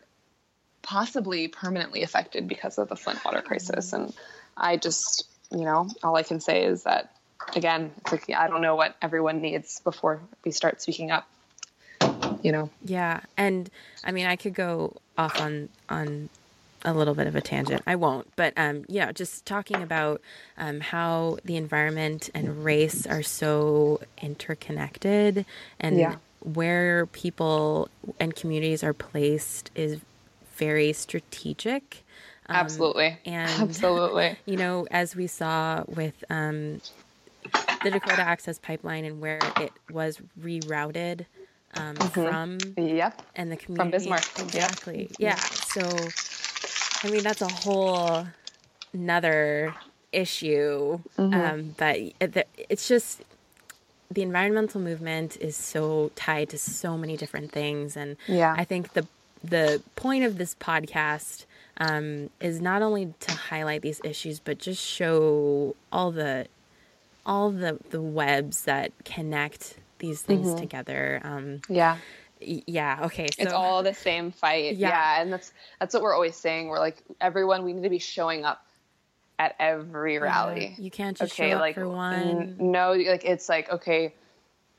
possibly permanently affected because of the flint water crisis. Mm-hmm. And i just you know all i can say is that again it's like i don't know what everyone needs before we start speaking up you know Yeah, and I mean, I could go off on on a little bit of a tangent. I won't, but um, yeah, just talking about um, how the environment and race are so interconnected, and Yeah. where people and communities are placed is very strategic. Um, absolutely and- absolutely You know, as we saw with um, the Dakota Access Pipeline and where it was rerouted um, from yep. and the community From Bismarck, yep. exactly. Yeah. So i mean that's a whole another issue Mm-hmm. um but it- it's just the environmental movement is so tied to so many different things. And Yeah. i think the the point of this podcast um, is not only to highlight these issues but just show all the all the the webs that connect these things together um, yeah. yeah okay so it's all the same fight. Yeah. yeah. and that's that's what we're always saying. We're like everyone we need to be showing up at every rally. you can't just okay show up like for one. n- no like it's like okay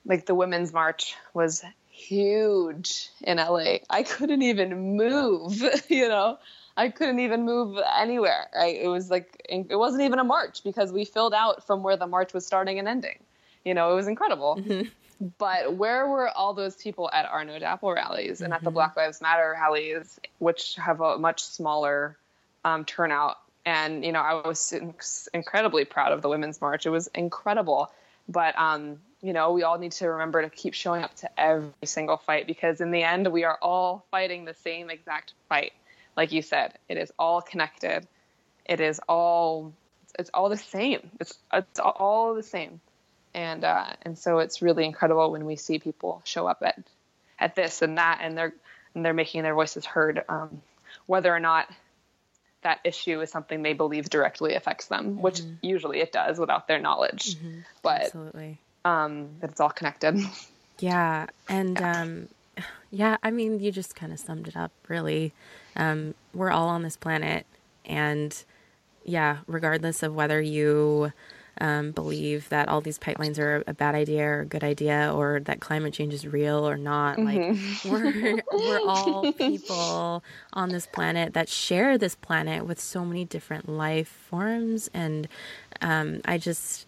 like the women's march was huge in LA I couldn't even move you know I couldn't even move anywhere right it was like it wasn't even a march because we filled out from where the march was starting and ending you know it was incredible but where were all those people at our No DAPL rallies and at the Black Lives Matter rallies, which have a much smaller um, turnout? And you know, I was incredibly proud of the Women's March. It was incredible, but um, you know, we all need to remember to keep showing up to every single fight because in the end, we are all fighting the same exact fight. Like you said, it is all connected. It is all it's all the same. It's it's all the same, and uh, and so it's really incredible when we see people show up at at this and that, and they're and they're making their voices heard, um, whether or not that issue is something they believe directly affects them, which mm-hmm. usually it does without their knowledge. Mm-hmm. But absolutely, um, that it's all connected. Yeah, and yeah. Um, yeah, I mean, you just kind of summed it up. Really, um, we're all on this planet, and yeah, regardless of whether you um, believe that all these pipelines are a bad idea or a good idea, or that climate change is real or not. Mm-hmm. Like we're we're all people on this planet that share this planet with so many different life forms, and um, I just,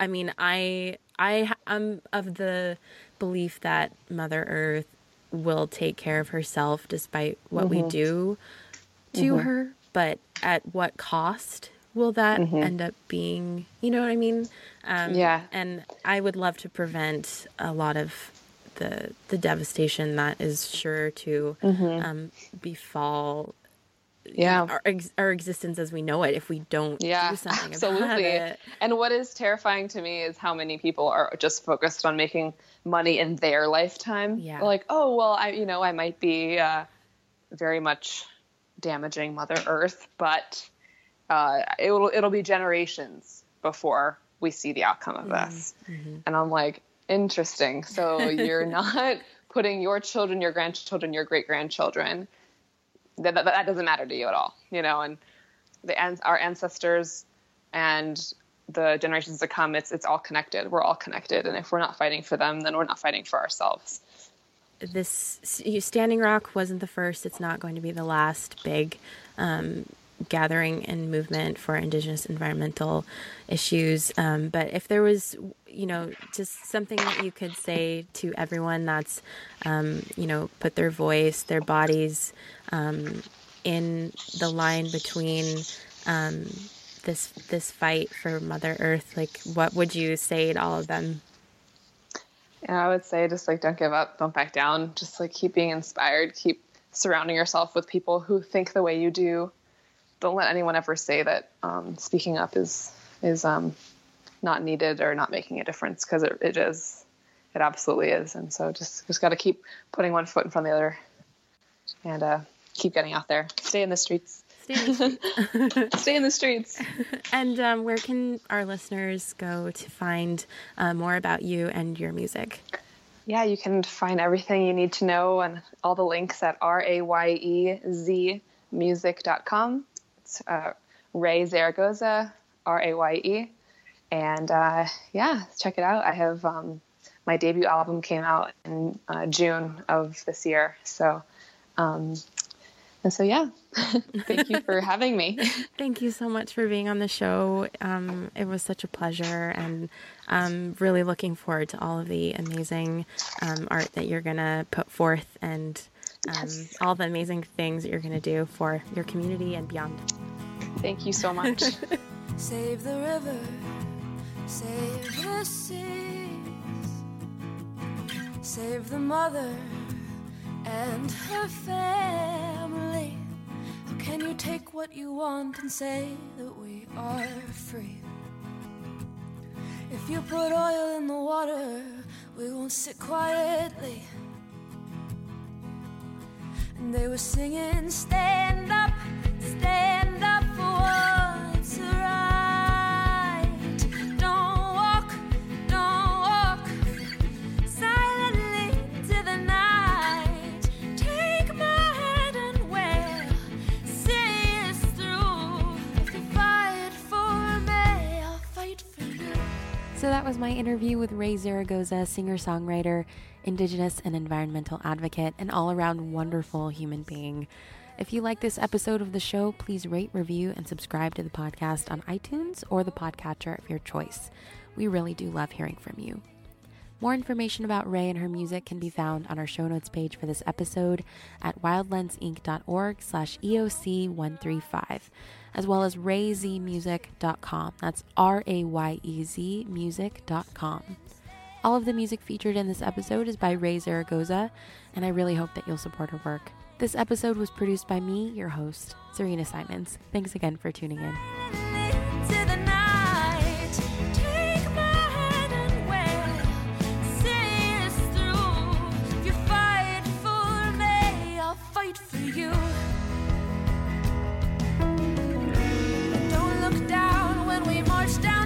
I mean, I I am of the belief that Mother Earth will take care of herself despite what mm-hmm. we do to mm-hmm. her, but at what cost? will that mm-hmm. end up being? You know what I mean? Um, yeah. And I would love to prevent a lot of the the devastation that is sure to mm-hmm. um, befall. Yeah, our, our existence as we know it if we don't yeah, do something absolutely. about it. And what is terrifying to me is how many people are just focused on making money in their lifetime. Yeah, like oh well, I you know I might be uh, very much damaging Mother Earth, but uh, it'll it'll be generations before we see the outcome of this. Mm-hmm. mm-hmm. And I'm like, interesting. So you're not putting your children, your grandchildren, your great grandchildren. That, that, doesn't matter to you at all, you know. And the our ancestors and the generations to come, it's it's all connected. We're all connected, and if we're not fighting for them, then we're not fighting for ourselves. This Standing Rock wasn't the first. It's not going to be the last big um, gathering and movement for indigenous environmental issues. Um, but if there was, you know, just something that you could say to everyone that's, um, you know, put their voice, their bodies um, in the line between um, this this fight for Mother Earth, like what would you say to all of them? Yeah, I would say just like don't give up, don't back down, just like keep being inspired, keep surrounding yourself with people who think the way you do don't let anyone ever say that um, speaking up is is um, not needed or not making a difference because it, it is it absolutely is. And so just just got to keep putting one foot in front of the other and uh, keep getting out there. Stay in the streets. Stay in the streets, stay in the streets. and um, where can our listeners go to find uh, more about you and your music? Yeah, you can find everything you need to know and all the links at r a music.com uh, Raye Zaragoza, R A Y E. And uh, yeah, check it out. I have um, my debut album came out in uh, June of this year. So, um, and so yeah, thank you for having me. thank you so much for being on the show. Um, it was such a pleasure, and I'm really looking forward to all of the amazing um, art that you're gonna put forth and um, yes. all the amazing things that you're going to do for your community and beyond. Thank you so much. save the river, save the seas, save the mother and her family. How can you take what you want and say that we are free? If you put oil in the water, we won't sit quietly. They were singing, Stand up, stand up for what's right. Don't walk, don't walk silently into the night. Take my hand and see through. If you fight for me, I'll fight for you. So that was my interview with Raye Zaragoza, singer songwriter. Indigenous and environmental advocate, and all around wonderful human being. If you like this episode of the show, please rate, review, and subscribe to the podcast on iTunes or the podcatcher of your choice. We really do love hearing from you. More information about Raye and her music can be found on our show notes page for this episode at wildlensinc.org slash EOC135, as well as rayezmusic.com. That's R-A-Y-E-Z music.com. All of the music featured in this episode is by Raye Zaragoza, and I really hope that you'll support her work. This episode was produced by me, your host, Serena Simons. Thanks again for tuning in. down when we march down.